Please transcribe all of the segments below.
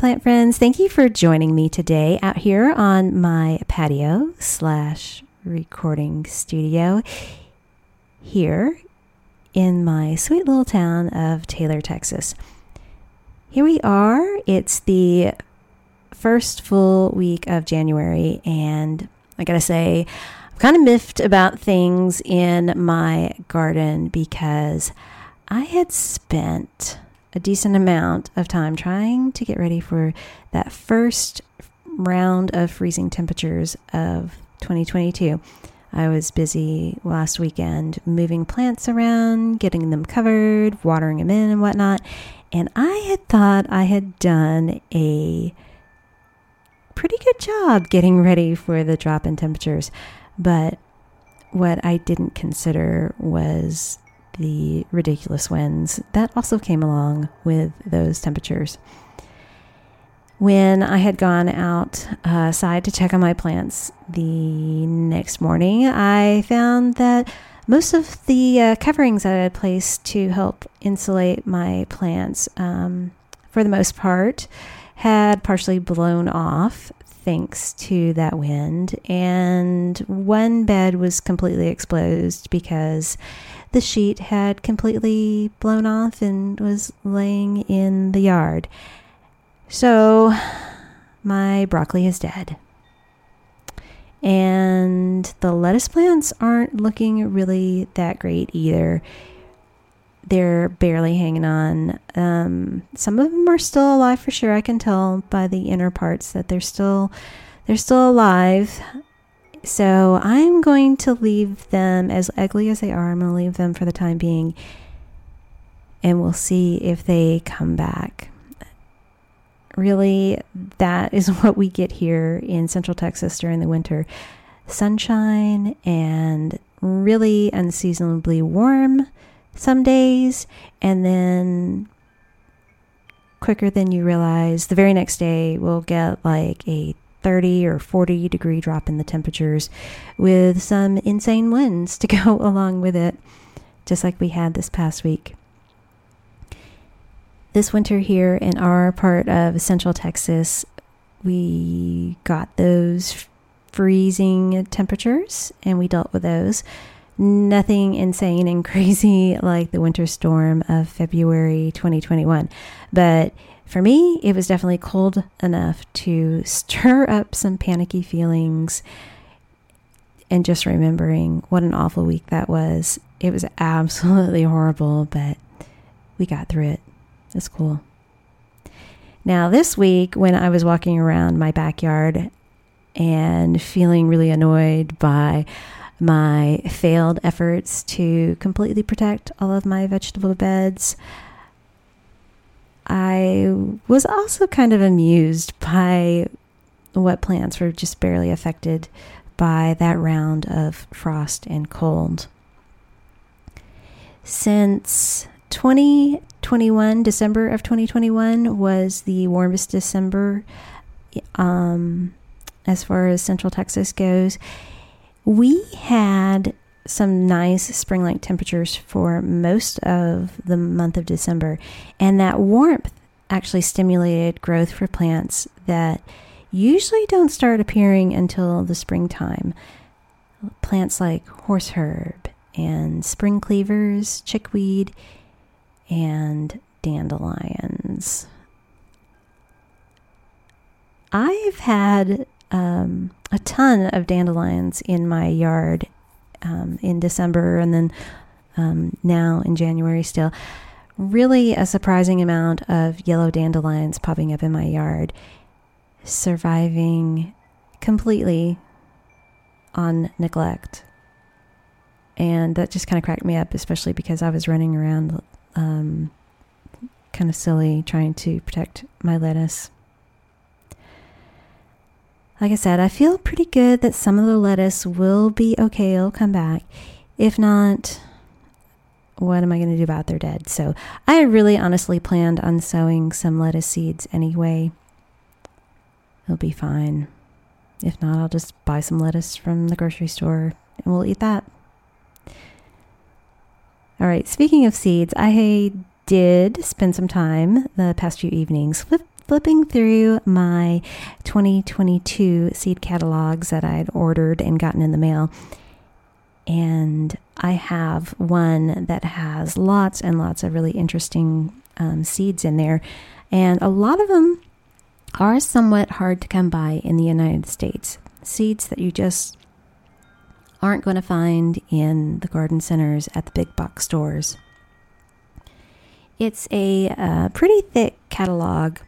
Plant friends, thank you for joining me today out here on my patio slash recording studio here in my sweet little town of Taylor, Texas. Here we are. It's the first full week of January, and I gotta say, I'm kind of miffed about things in my garden because I had spent a decent amount of time trying to get ready for that first round of freezing temperatures of 2022. I was busy last weekend moving plants around, getting them covered, watering them in, and whatnot. And I had thought I had done a pretty good job getting ready for the drop in temperatures. But what I didn't consider was the ridiculous winds that also came along with those temperatures. When I had gone outside uh, to check on my plants the next morning, I found that most of the uh, coverings that I had placed to help insulate my plants, um, for the most part, had partially blown off thanks to that wind. And one bed was completely exposed because the sheet had completely blown off and was laying in the yard. So, my broccoli is dead. And the lettuce plants aren't looking really that great either. They're barely hanging on. Um, some of them are still alive for sure. I can tell by the inner parts that they're still they're still alive. So I'm going to leave them as ugly as they are. I'm going to leave them for the time being, and we'll see if they come back really, that is what we get here in Central Texas during the winter sunshine and really unseasonably warm some days, and then quicker than you realize, the very next day we'll get like a 30 or 40 degree drop in the temperatures with some insane winds to go along with it, just like we had this past week this winter here in our part of central Texas, we got those freezing temperatures and we dealt with those. Nothing insane and crazy like the winter storm of February 2021. But for me, it was definitely cold enough to stir up some panicky feelings and just remembering what an awful week that was. It was absolutely horrible, but we got through it. It's cool. Now, this week, when I was walking around my backyard and feeling really annoyed by my failed efforts to completely protect all of my vegetable beds, I was also kind of amused by what plants were just barely affected by that round of frost and cold. Since 2021, December of 2021 was the warmest December um, as far as Central Texas goes. We had some nice spring like temperatures for most of the month of December, and that warmth actually stimulated growth for plants that usually don't start appearing until the springtime. Plants like horseherb and spring cleavers, chickweed, and dandelions. I've had um, a ton of dandelions in my yard um, in December and then um, now in January still. Really, a surprising amount of yellow dandelions popping up in my yard, surviving completely on neglect. And that just kind of cracked me up, especially because I was running around um, kind of silly trying to protect my lettuce. Like I said, I feel pretty good that some of the lettuce will be okay. It'll come back. If not, what am I going to do about their dead? So I really honestly planned on sowing some lettuce seeds anyway. It'll be fine. If not, I'll just buy some lettuce from the grocery store and we'll eat that. All right, speaking of seeds, I did spend some time the past few evenings flip, flipping through my 2022 seed catalogs that I'd ordered and gotten in the mail. And I have one that has lots and lots of really interesting um, seeds in there. And a lot of them are somewhat hard to come by in the United States. Seeds that you just aren't going to find in the garden centers at the big box stores. It's a uh, pretty thick catalog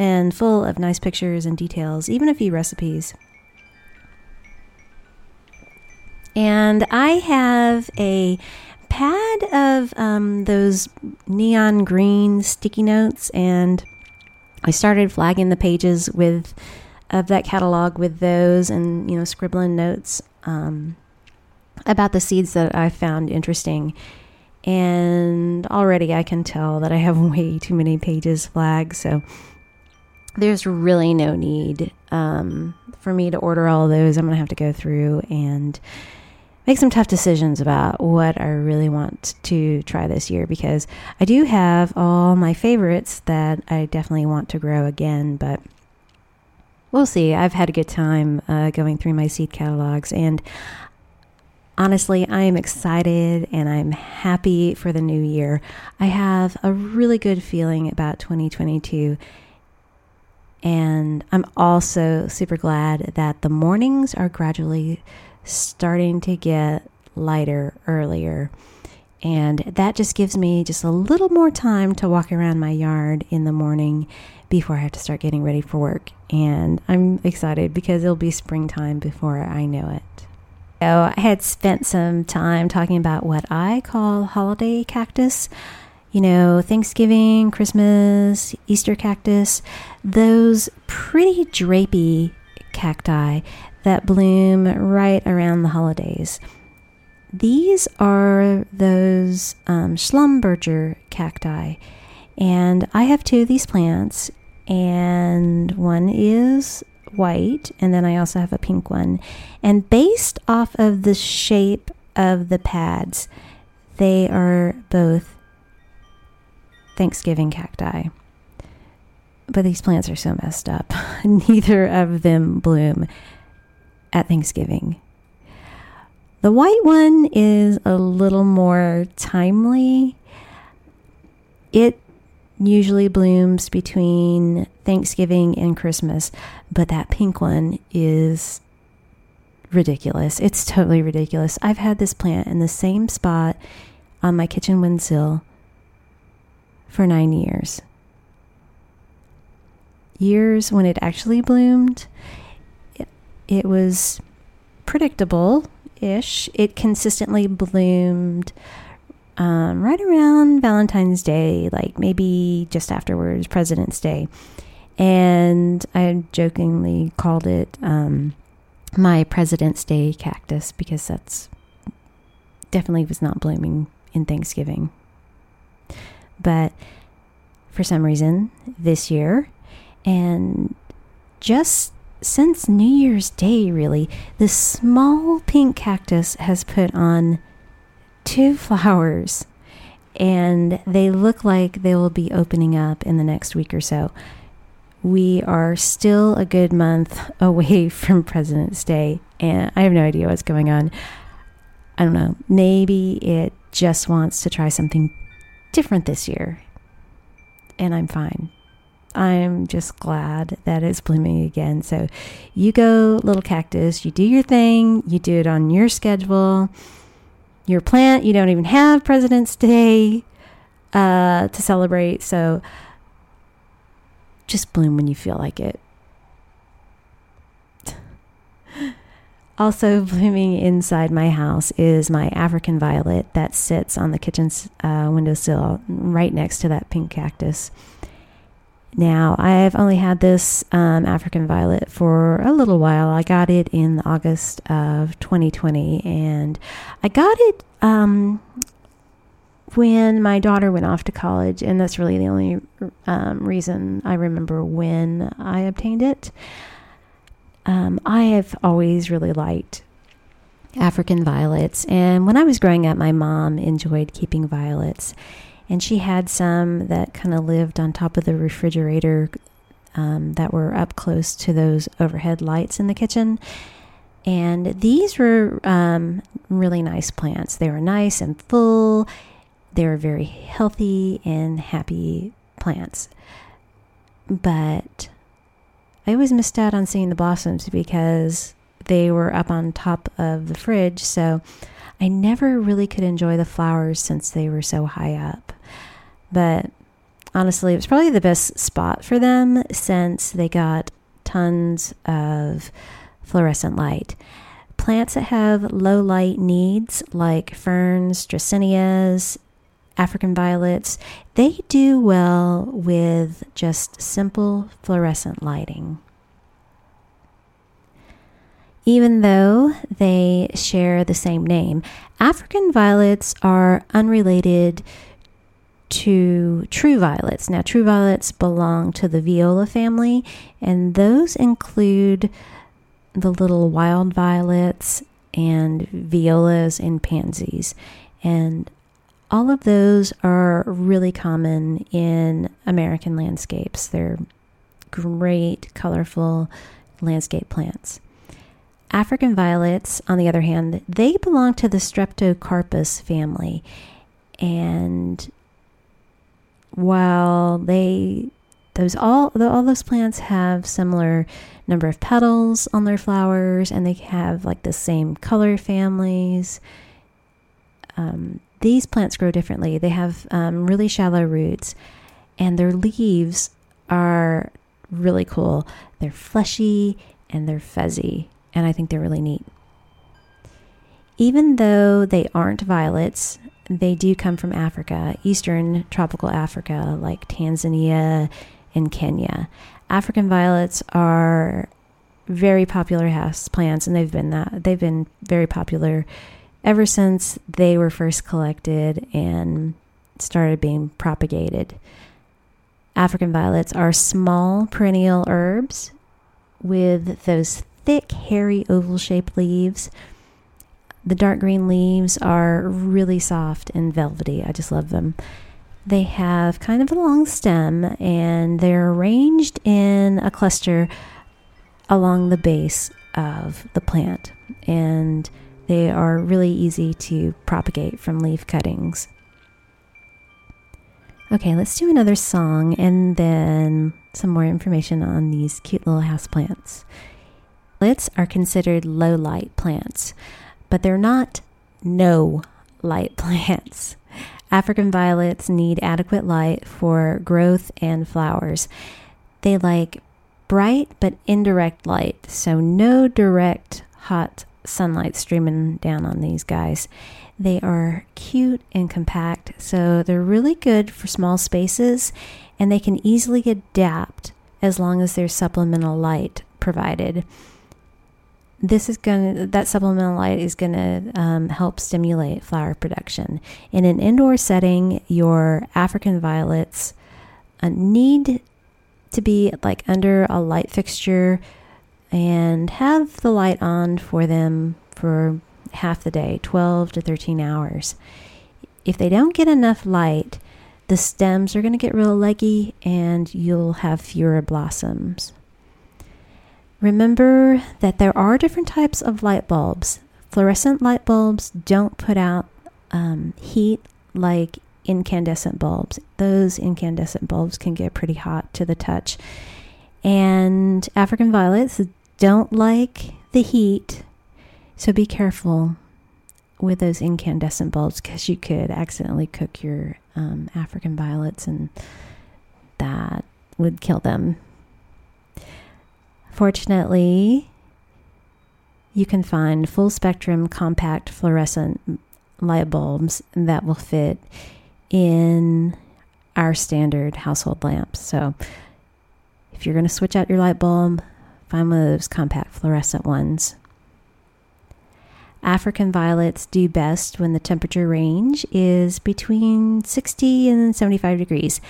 and full of nice pictures and details, even a few recipes. And I have a pad of um, those neon green sticky notes, and I started flagging the pages with of that catalog with those, and you know, scribbling notes um, about the seeds that I found interesting. And already I can tell that I have way too many pages flagged. So there's really no need um, for me to order all those. I'm going to have to go through and make some tough decisions about what I really want to try this year because I do have all my favorites that I definitely want to grow again, but we'll see. I've had a good time uh, going through my seed catalogs and honestly, I am excited and I'm happy for the new year. I have a really good feeling about 2022. And I'm also super glad that the mornings are gradually starting to get lighter earlier. And that just gives me just a little more time to walk around my yard in the morning before I have to start getting ready for work. And I'm excited because it'll be springtime before I know it. So I had spent some time talking about what I call holiday cactus. You know, Thanksgiving, Christmas, Easter cactus, those pretty drapey cacti that bloom right around the holidays. These are those um, Schlumberger cacti, and I have two of these plants, and one is white, and then I also have a pink one. And based off of the shape of the pads, they are both Thanksgiving cacti. But these plants are so messed up. Neither of them bloom at Thanksgiving. The white one is a little more timely. It usually blooms between Thanksgiving and Christmas, but that pink one is ridiculous. It's totally ridiculous. I've had this plant in the same spot on my kitchen windowsill for nine years. Years when it actually bloomed, it, it was predictable ish. It consistently bloomed um, right around Valentine's Day, like maybe just afterwards, President's Day. And I jokingly called it um, my President's Day cactus because that's definitely was not blooming in Thanksgiving. But for some reason, this year, and just since New Year's Day, really, this small pink cactus has put on two flowers and they look like they will be opening up in the next week or so. We are still a good month away from President's Day, and I have no idea what's going on. I don't know. Maybe it just wants to try something different this year, and I'm fine. I'm just glad that it's blooming again. So, you go, little cactus, you do your thing, you do it on your schedule your plant. You don't even have President's Day uh, to celebrate. So just bloom when you feel like it. Also blooming inside my house is my African violet that sits on the kitchen uh, windowsill right next to that pink cactus. Now, I've only had this um, African violet for a little while. I got it in August of 2020, and I got it um, when my daughter went off to college, and that's really the only um, reason I remember when I obtained it. Um, I have always really liked African violets, and when I was growing up, my mom enjoyed keeping violets, and she had some that kind of lived on top of the refrigerator um, that were up close to those overhead lights in the kitchen. And these were um, really nice plants. They were nice and full. They were very healthy and happy plants. But I always missed out on seeing the blossoms because they were up on top of the fridge. So I never really could enjoy the flowers since they were so high up. But honestly, it was probably the best spot for them since they got tons of fluorescent light. Plants that have low light needs, like ferns, dracaenas, African violets, they do well with just simple fluorescent lighting. Even though they share the same name, African violets are unrelated to true violets. Now, true violets belong to the viola family, and those include the little wild violets and violas and pansies. And all of those are really common in American landscapes. They're great, colorful landscape plants. African violets, on the other hand, they belong to the Streptocarpus family. And while they those all all those plants have similar number of petals on their flowers and they have like the same color families um, these plants grow differently. They have um, really shallow roots, and their leaves are really cool. They're fleshy and they're fuzzy, and I think they're really neat. Even though they aren't violets, they do come from Africa, eastern tropical Africa, like Tanzania and Kenya. African violets are very popular house plants, and they've been that they've been very popular ever since they were first collected and started being propagated. African violets are small perennial herbs with those thick, hairy, oval shaped leaves. The dark green leaves are really soft and velvety. I just love them. They have kind of a long stem and they're arranged in a cluster along the base of the plant. And they are really easy to propagate from leaf cuttings. Okay, let's do another song and then some more information on these cute little house plants. Are considered low light plants, but they're not no light plants. African violets need adequate light for growth and flowers. They like bright but indirect light, so no direct hot sunlight streaming down on these guys. They are cute and compact, so they're really good for small spaces and they can easily adapt as long as there's supplemental light provided. This is going to, that supplemental light is going to um, help stimulate flower production. In an indoor setting, your African violets uh, need to be like under a light fixture and have the light on for them for half the day, 12 to 13 hours. If they don't get enough light, the stems are going to get real leggy and you'll have fewer blossoms. Remember that there are different types of light bulbs. Fluorescent light bulbs don't put out um, heat like incandescent bulbs. Those incandescent bulbs can get pretty hot to the touch. And African violets don't like the heat, so be careful with those incandescent bulbs because you could accidentally cook your um, African violets and that would kill them. Fortunately, you can find full spectrum compact fluorescent light bulbs that will fit in our standard household lamps. So if you're going to switch out your light bulb, find one of those compact fluorescent ones. African violets do best when the temperature range is between 60 and 75 degrees.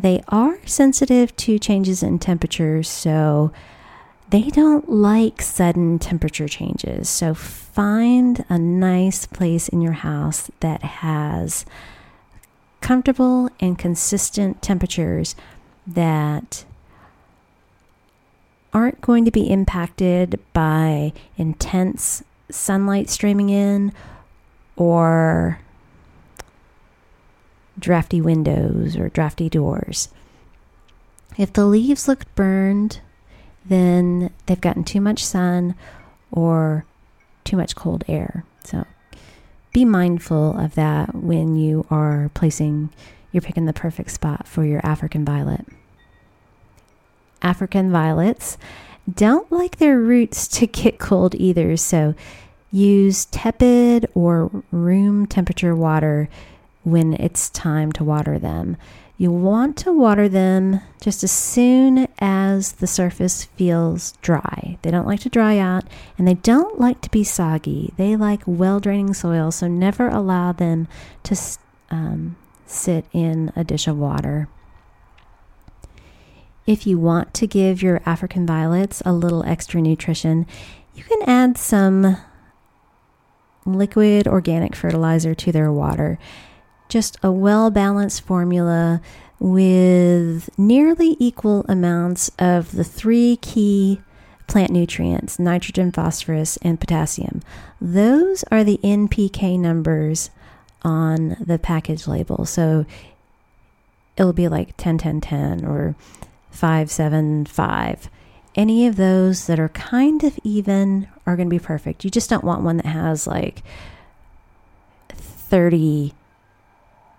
They are sensitive to changes in temperature, so they don't like sudden temperature changes. So find a nice place in your house that has comfortable and consistent temperatures that aren't going to be impacted by intense sunlight streaming in or drafty windows or drafty doors. If the leaves look burned, then they've gotten too much sun or too much cold air. So be mindful of that when you are placing, you're picking the perfect spot for your African violet. African violets don't like their roots to get cold either, so use tepid or room temperature water when it's time to water them. You want to water them just as soon as the surface feels dry. They don't like to dry out and they don't like to be soggy. They like well draining soil, so never allow them to um, sit in a dish of water. If you want to give your African violets a little extra nutrition, you can add some liquid organic fertilizer to their water. Just a well balanced formula with nearly equal amounts of the three key plant nutrients nitrogen, phosphorus, and potassium. Those are the NPK numbers on the package label. So it'll be like 10 10 10 or 575. Any of those that are kind of even are going to be perfect. You just don't want one that has like 30,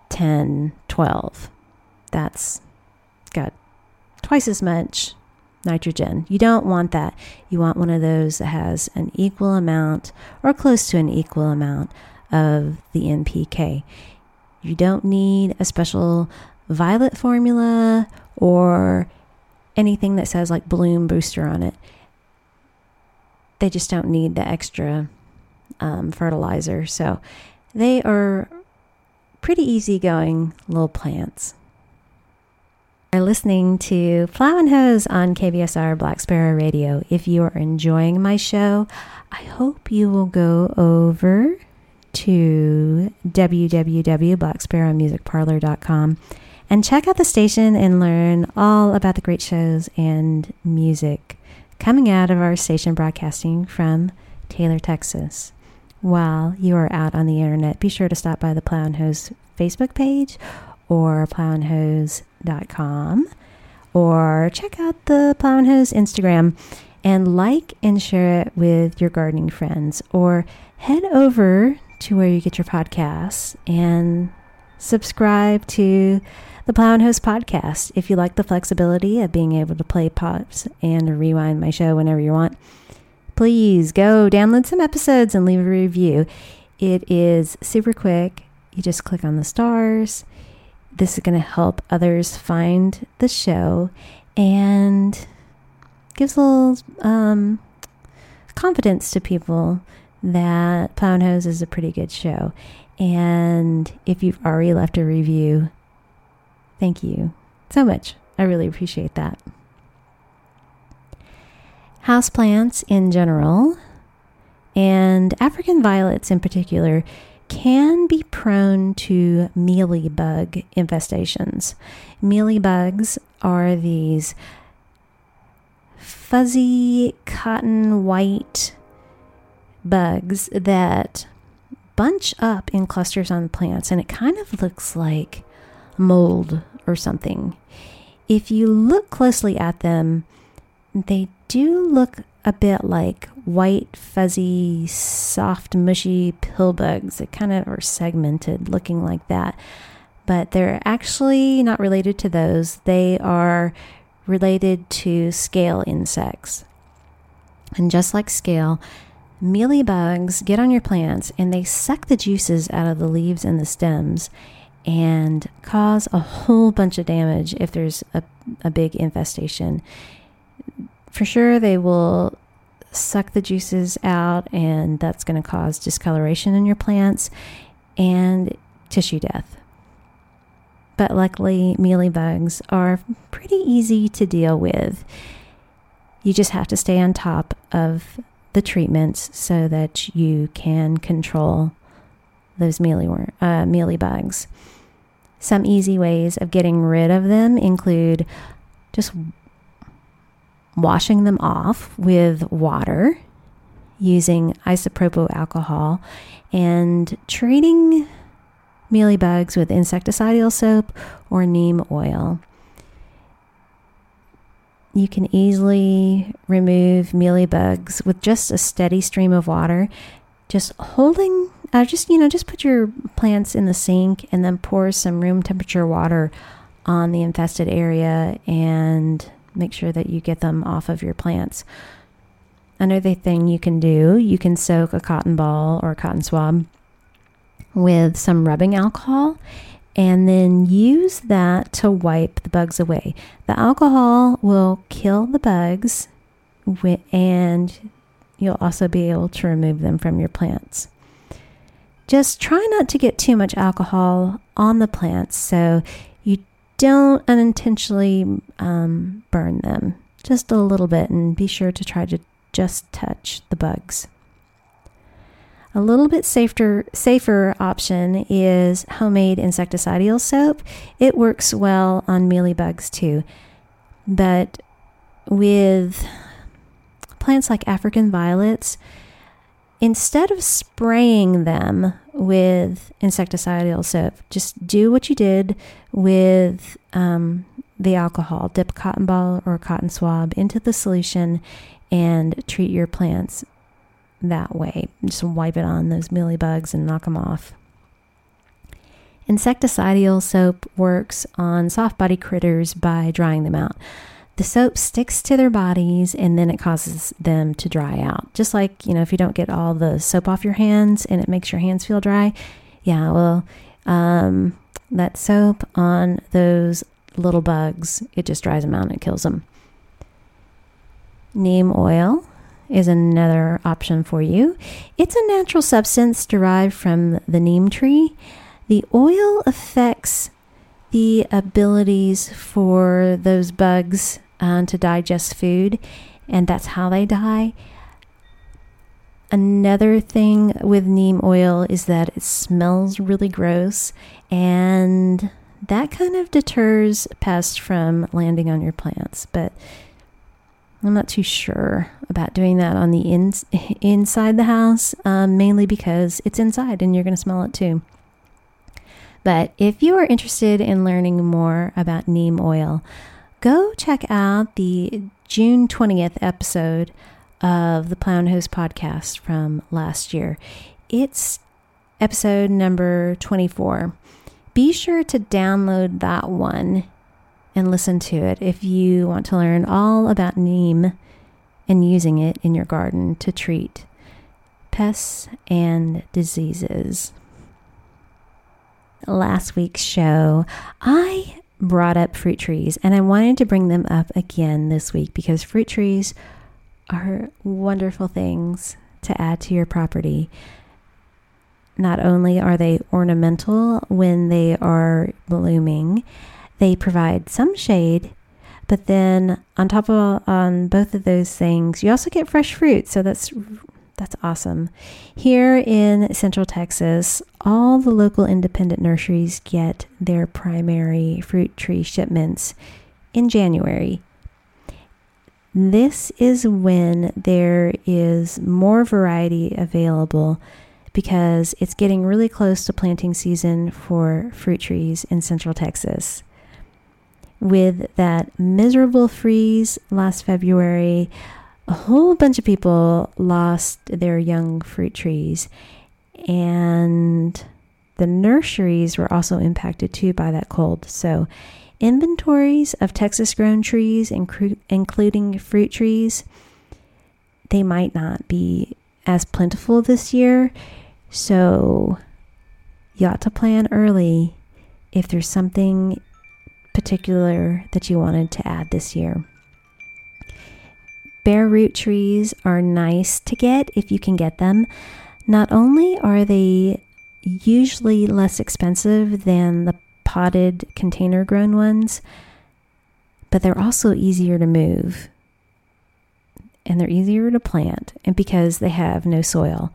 10, 12. That's got twice as much nitrogen. You don't want that. You want one of those that has an equal amount or close to an equal amount of the NPK. You don't need a special violet formula or anything that says like bloom booster on it. They just don't need the extra um, fertilizer. So they are pretty easygoing little plants. You're listening to Plow and Hose on KBSR Black Sparrow Radio. If you are enjoying my show, I hope you will go over to www.blacksparrowmusicparlor.com and check out the station and learn all about the great shows and music coming out of our station broadcasting from Taylor, Texas. While you are out on the internet, be sure to stop by the Plow and Hose Facebook page or plowandhose.com or check out the Plow and Hose Instagram and like and share it with your gardening friends or head over to where you get your podcasts and subscribe to the Plow and Hose podcast. If you like the flexibility of being able to play pops and rewind my show whenever you want, please go download some episodes and leave a review. It is super quick. You just click on the stars. This is going to help others find the show and gives a little um, confidence to people that Plow and Hose is a pretty good show. And if you've already left a review, Thank you so much. I really appreciate that. Houseplants in general, and African violets in particular, can be prone to mealybug infestations. Mealybugs are these fuzzy cotton white bugs that bunch up in clusters on plants, and it kind of looks like mold or something. If you look closely at them, they do look a bit like white, fuzzy, soft, mushy pill bugs that kind of are segmented, looking like that. But they're actually not related to those. They are related to scale insects. And just like scale, mealy bugs get on your plants and they suck the juices out of the leaves and the stems and cause a whole bunch of damage if there's a, a big infestation. For sure, they will suck the juices out, and that's going to cause discoloration in your plants and tissue death. But luckily, mealybugs are pretty easy to deal with. You just have to stay on top of the treatments so that you can control those mealy, uh, mealy bugs. Some easy ways of getting rid of them include just washing them off with water using isopropyl alcohol and treating mealybugs with insecticidal soap or neem oil. You can easily remove mealybugs with just a steady stream of water, just holding, uh, just, you know, just put your plants in the sink and then pour some room temperature water on the infested area and make sure that you get them off of your plants. Another thing you can do, you can soak a cotton ball or a cotton swab with some rubbing alcohol and then use that to wipe the bugs away. The alcohol will kill the bugs and you'll also be able to remove them from your plants. Just try not to get too much alcohol on the plants so don't unintentionally um, burn them. Just a little bit and be sure to try to just touch the bugs. A little bit safer safer option is homemade insecticidal soap. It works well on mealybugs too. But with plants like African violets, instead of spraying them with insecticidal soap, just do what you did with um, the alcohol. Dip a cotton ball or cotton swab into the solution and treat your plants that way. Just wipe it on those mealybugs and knock them off. Insecticidal soap works on soft body critters by drying them out. The soap sticks to their bodies and then it causes them to dry out. Just like, you know, if you don't get all the soap off your hands and it makes your hands feel dry. Yeah, well, um, that soap on those little bugs, it just dries them out and it kills them. Neem oil is another option for you. It's a natural substance derived from the neem tree. The oil affects the abilities for those bugs uh, to digest food, and that's how they die. Another thing with neem oil is that it smells really gross, and that kind of deters pests from landing on your plants. But I'm not too sure about doing that on the in, inside the house, um, mainly because it's inside and you're going to smell it too. But if you are interested in learning more about neem oil, go check out the June 20th episode of the Plow and Hose podcast from last year. It's episode number 24. Be sure to download that one and listen to it if you want to learn all about neem and using it in your garden to treat pests and diseases. Last week's show, I brought up fruit trees and I wanted to bring them up again this week because fruit trees are wonderful things to add to your property. Not only are they ornamental when they are blooming, they provide some shade, but then on top of on both of those things, you also get fresh fruit. So that's that's awesome. Here in Central Texas, all the local independent nurseries get their primary fruit tree shipments in January. This is when there is more variety available because it's getting really close to planting season for fruit trees in Central Texas with that miserable freeze last February, a whole bunch of people lost their young fruit trees. And the nurseries were also impacted too by that cold. So, inventories of Texas grown trees, including fruit trees, they might not be as plentiful this year. So you ought to plan early if there's something particular that you wanted to add this year. Bare root trees are nice to get if you can get them. Not only are they usually less expensive than the potted container grown ones, but they're also easier to move and they're easier to plant and because they have no soil.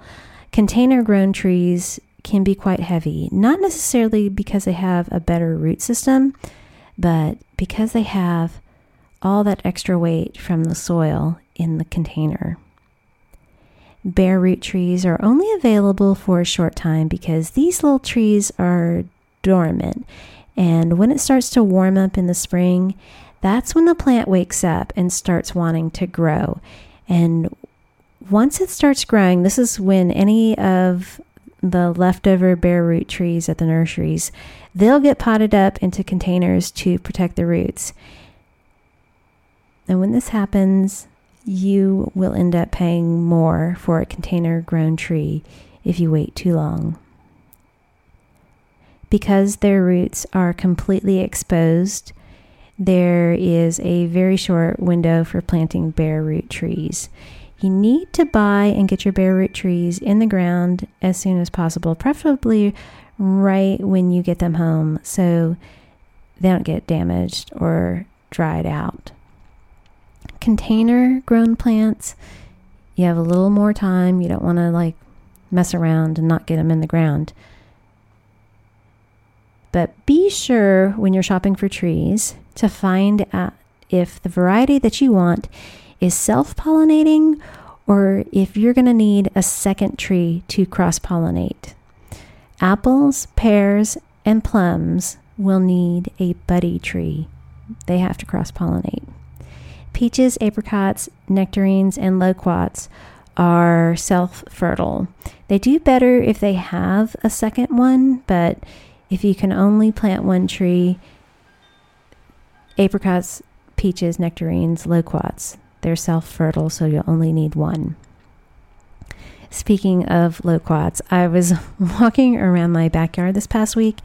Container grown trees can be quite heavy, not necessarily because they have a better root system, but because they have all that extra weight from the soil in the container. Bare root trees are only available for a short time because these little trees are dormant. And when it starts to warm up in the spring, that's when the plant wakes up and starts wanting to grow. And once it starts growing, this is when any of the leftover bare root trees at the nurseries, they'll get potted up into containers to protect the roots. And when this happens, you will end up paying more for a container grown tree if you wait too long. Because their roots are completely exposed, there is a very short window for planting bare root trees. You need to buy and get your bare root trees in the ground as soon as possible, preferably right when you get them home so they don't get damaged or dried out container grown plants, you have a little more time. You don't want to like mess around and not get them in the ground. But be sure when you're shopping for trees to find out if the variety that you want is self pollinating or if you're going to need a second tree to cross pollinate. Apples, pears, and plums will need a buddy tree. They have to cross pollinate. Peaches, apricots, nectarines, and loquats are self fertile. They do better if they have a second one, but if you can only plant one tree, apricots, peaches, nectarines, loquats, they're self fertile, so you'll only need one. Speaking of loquats, I was walking around my backyard this past week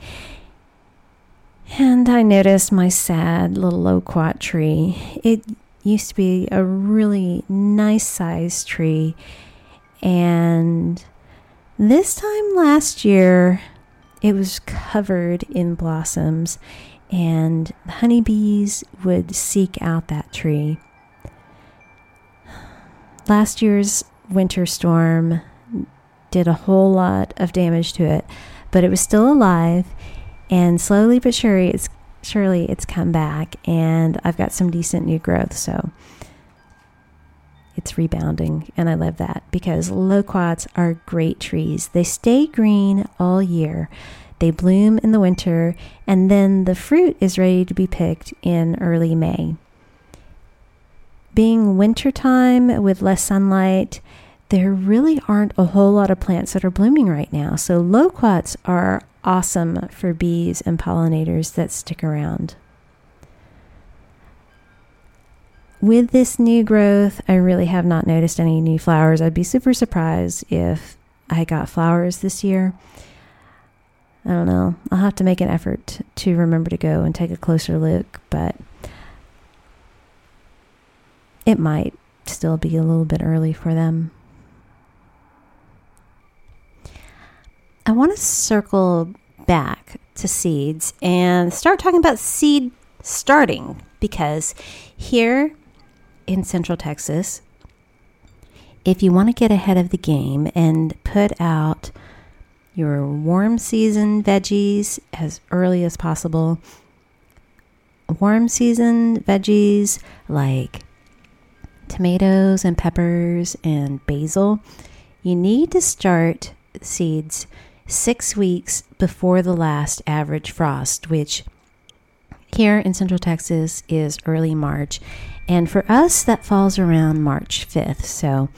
and I noticed my sad little loquat tree. It used to be a really nice sized tree. And this time last year, it was covered in blossoms, and the honeybees would seek out that tree. Last year's winter storm did a whole lot of damage to it, but it was still alive, and slowly but surely it's surely it's come back and I've got some decent new growth. So it's rebounding and I love that because loquats are great trees. They stay green all year. They bloom in the winter and then the fruit is ready to be picked in early May. Being wintertime with less sunlight, there really aren't a whole lot of plants that are blooming right now. So loquats are awesome for bees and pollinators that stick around. With this new growth, I really have not noticed any new flowers. I'd be super surprised if I got flowers this year. I don't know. I'll have to make an effort to remember to go and take a closer look, but it might still be a little bit early for them. I want to circle back to seeds and start talking about seed starting because here in Central Texas, if you want to get ahead of the game and put out your warm season veggies as early as possible, warm season veggies like tomatoes and peppers and basil, you need to start seeds six weeks before the last average frost, which here in Central Texas is early March. And for us, that falls around March 5th. So,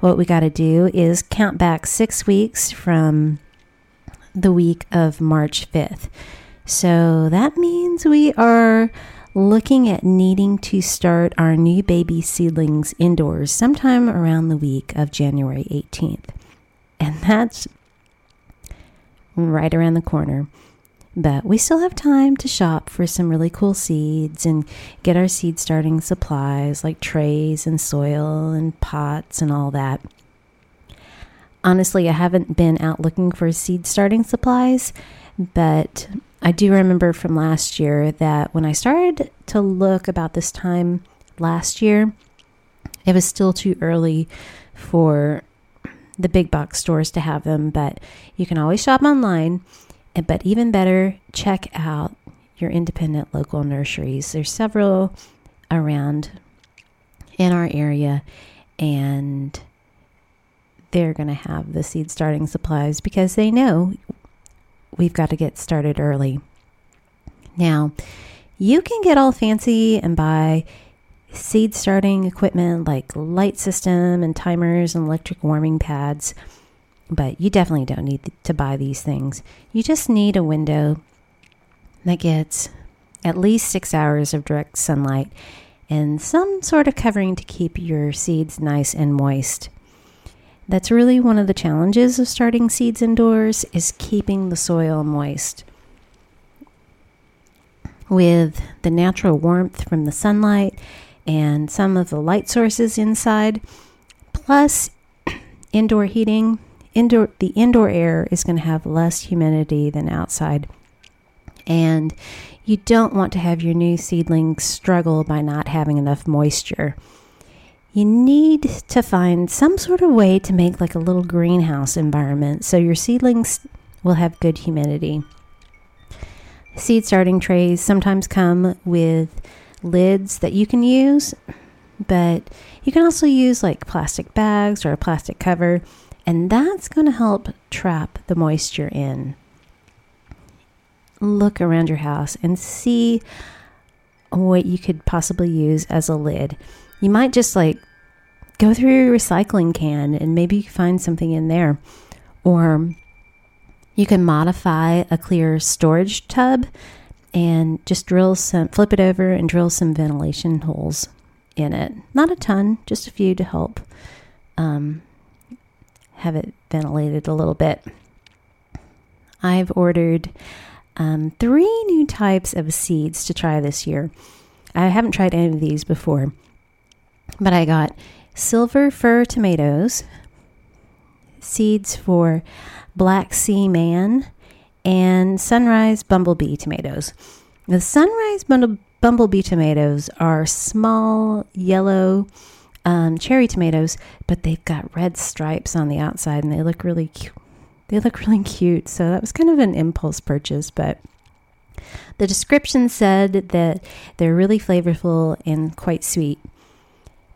what we got to do is count back six weeks from the week of March 5th. So, that means we are looking at needing to start our new baby seedlings indoors sometime around the week of January 18th. And that's right around the corner. But we still have time to shop for some really cool seeds and get our seed starting supplies like trays and soil and pots and all that. Honestly, I haven't been out looking for seed starting supplies, but I do remember from last year that when I started to look about this time last year, it was still too early for the big box stores to have them, but you can always shop online. But even better, check out your independent local nurseries. There's several around in our area, and they're going to have the seed starting supplies because they know we've got to get started early. Now, you can get all fancy and buy seed starting equipment like light system and timers and electric warming pads, but you definitely don't need to buy these things. You just need a window that gets at least six hours of direct sunlight and some sort of covering to keep your seeds nice and moist. That's really one of the challenges of starting seeds indoors is keeping the soil moist. With the natural warmth from the sunlight and some of the light sources inside, plus indoor heating. Indoor, the indoor air is going to have less humidity than outside. And you don't want to have your new seedlings struggle by not having enough moisture. You need to find some sort of way to make like a little greenhouse environment so your seedlings will have good humidity. Seed starting trays sometimes come with lids that you can use, but you can also use like plastic bags or a plastic cover, and that's going to help trap the moisture in. Look around your house and see what you could possibly use as a lid. You might just like go through your recycling can and maybe find something in there. Or you can modify a clear storage tub and just drill some, flip it over and drill some ventilation holes in it. Not a ton, just a few to help um, have it ventilated a little bit. I've ordered um, three new types of seeds to try this year. I haven't tried any of these before, but I got silver fir tomatoes, seeds for black sea man, and sunrise bumblebee tomatoes. The sunrise bumblebee tomatoes are small yellow um, cherry tomatoes, but they've got red stripes on the outside, and they look really cute. They look really cute. So that was kind of an impulse purchase, but the description said that they're really flavorful and quite sweet.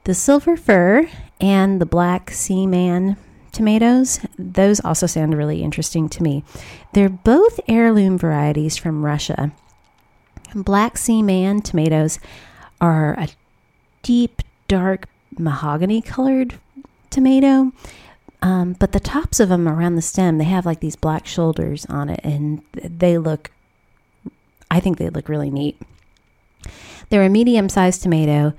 The silver fir and the black sea man tomatoes, those also sound really interesting to me. They're both heirloom varieties from Russia. Black Sea Man tomatoes are a deep, dark mahogany colored tomato. Um, but the tops of them around the stem, they have like these black shoulders on it, and they look, I think they look really neat. They're a medium sized tomato,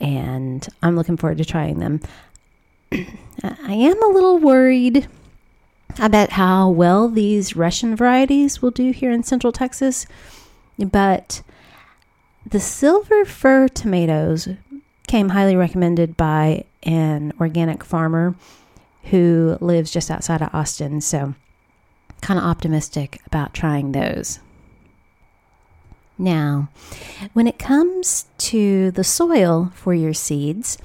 and I'm looking forward to trying them. I am a little worried about how well these Russian varieties will do here in Central Texas, but the silver fir tomatoes came highly recommended by an organic farmer who lives just outside of Austin, so kind of optimistic about trying those. Now, when it comes to the soil for your seeds,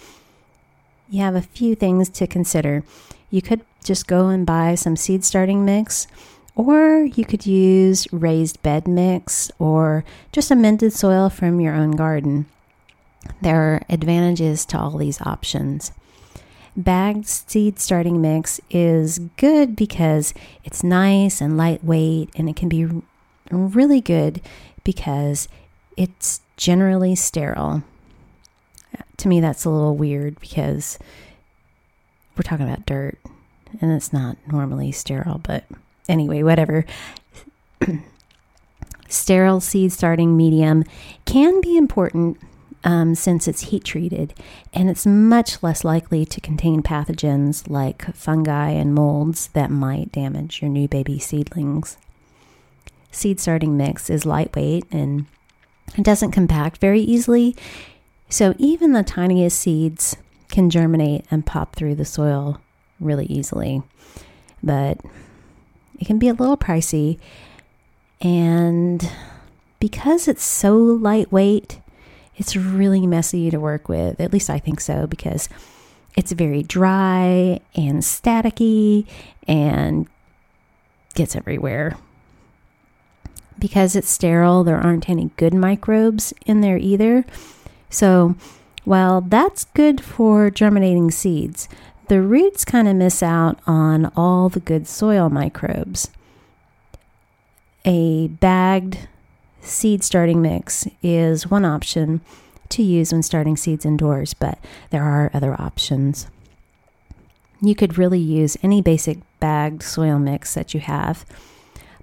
you have a few things to consider. You could just go and buy some seed starting mix, or you could use raised bed mix or just amended soil from your own garden. There are advantages to all these options. Bagged seed starting mix is good because it's nice and lightweight, and it can be really good because it's generally sterile to me, that's a little weird because we're talking about dirt and it's not normally sterile. But anyway, whatever. sterile seed starting medium can be important um, since it's heat treated and it's much less likely to contain pathogens like fungi and molds that might damage your new baby seedlings. Seed starting mix is lightweight and it doesn't compact very easily, so even the tiniest seeds can germinate and pop through the soil really easily. But it can be a little pricey, and because it's so lightweight, it's really messy to work with. At least I think so because it's very dry and staticky and gets everywhere. Because it's sterile, there aren't any good microbes in there either. So, while that's good for germinating seeds, the roots kind of miss out on all the good soil microbes. A bagged seed starting mix is one option to use when starting seeds indoors, but there are other options. You could really use any basic bagged soil mix that you have.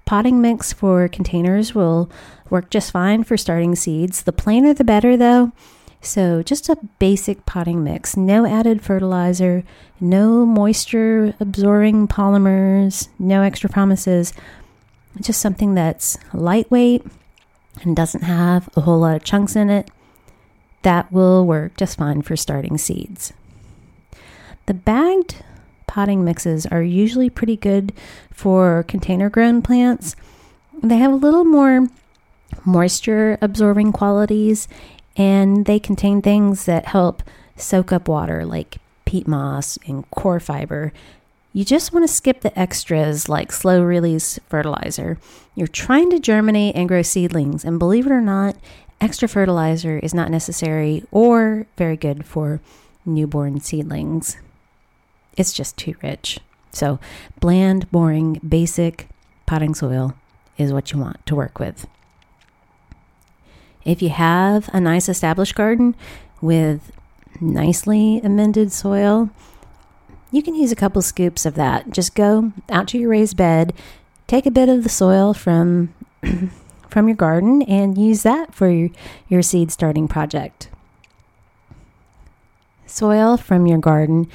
Potting mix for containers will work just fine for starting seeds. The plainer the better, though. So, just a basic potting mix, no added fertilizer, no moisture absorbing polymers, no extra promises. Just something that's lightweight and doesn't have a whole lot of chunks in it, that will work just fine for starting seeds. The bagged potting mixes are usually pretty good for container grown plants. They have a little more moisture absorbing qualities and they contain things that help soak up water like peat moss and coir fiber you just want to skip the extras like slow release fertilizer. You're trying to germinate and grow seedlings, and believe it or not, extra fertilizer is not necessary or very good for newborn seedlings. It's just too rich. So, bland, boring, basic potting soil is what you want to work with. If you have a nice established garden with nicely amended soil, you can use a couple scoops of that. Just go out to your raised bed, take a bit of the soil from from your garden and use that for your, your seed starting project. Soil from your garden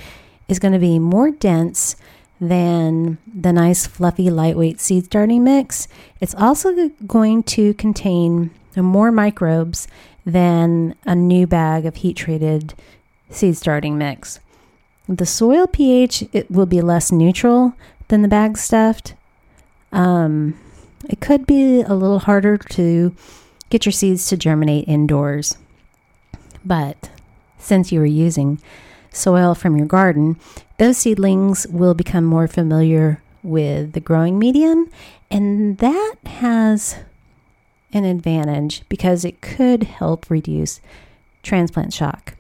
is going to be more dense than the nice fluffy lightweight seed starting mix. It's also going to contain more microbes than a new bag of heat treated seed starting mix. The soil pH it will be less neutral than the bag stuffed. Um, it could be a little harder to get your seeds to germinate indoors. But since you are using soil from your garden, those seedlings will become more familiar with the growing medium, and that has an advantage because it could help reduce transplant shock.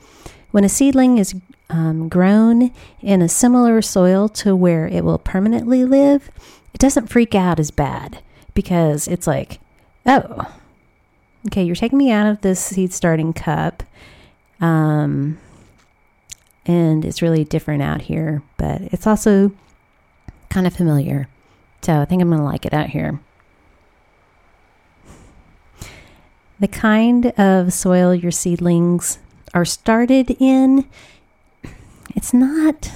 When a seedling is um, grown in a similar soil to where it will permanently live, it doesn't freak out as bad because it's like, oh, okay, you're taking me out of this seed starting cup. Um, and it's really different out here, but it's also kind of familiar. So I think I'm going to like it out here. The kind of soil your seedlings are started in it's not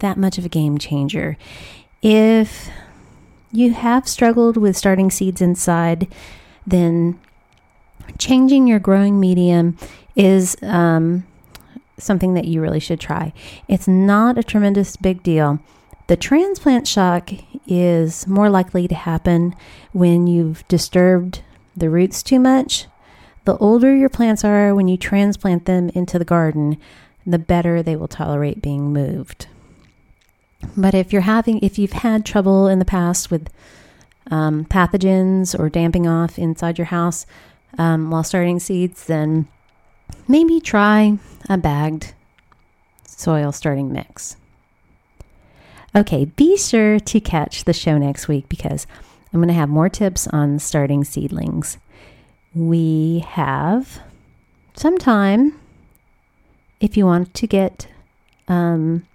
that much of a game changer. If you have struggled with starting seeds inside, then changing your growing medium is um, something that you really should try. It's not a tremendous big deal. The transplant shock is more likely to happen when you've disturbed the roots too much. The older your plants are when you transplant them into the garden, the better they will tolerate being moved. But if you're having, if you've had trouble in the past with um, pathogens or damping off inside your house um, while starting seeds, then maybe try a bagged soil starting mix. Okay, be sure to catch the show next week because I'm going to have more tips on starting seedlings. We have some time if you want to get um,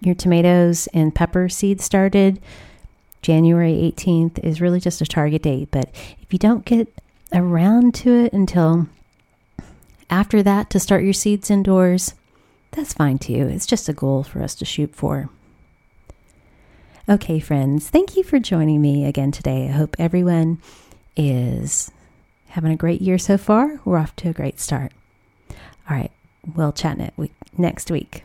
your tomatoes and pepper seeds started, January 18th is really just a target date, but if you don't get around to it until after that to start your seeds indoors, that's fine too. It's just a goal for us to shoot for. Okay, friends, thank you for joining me again today. I hope everyone is having a great year so far. We're off to a great start. All right, we'll chat next week.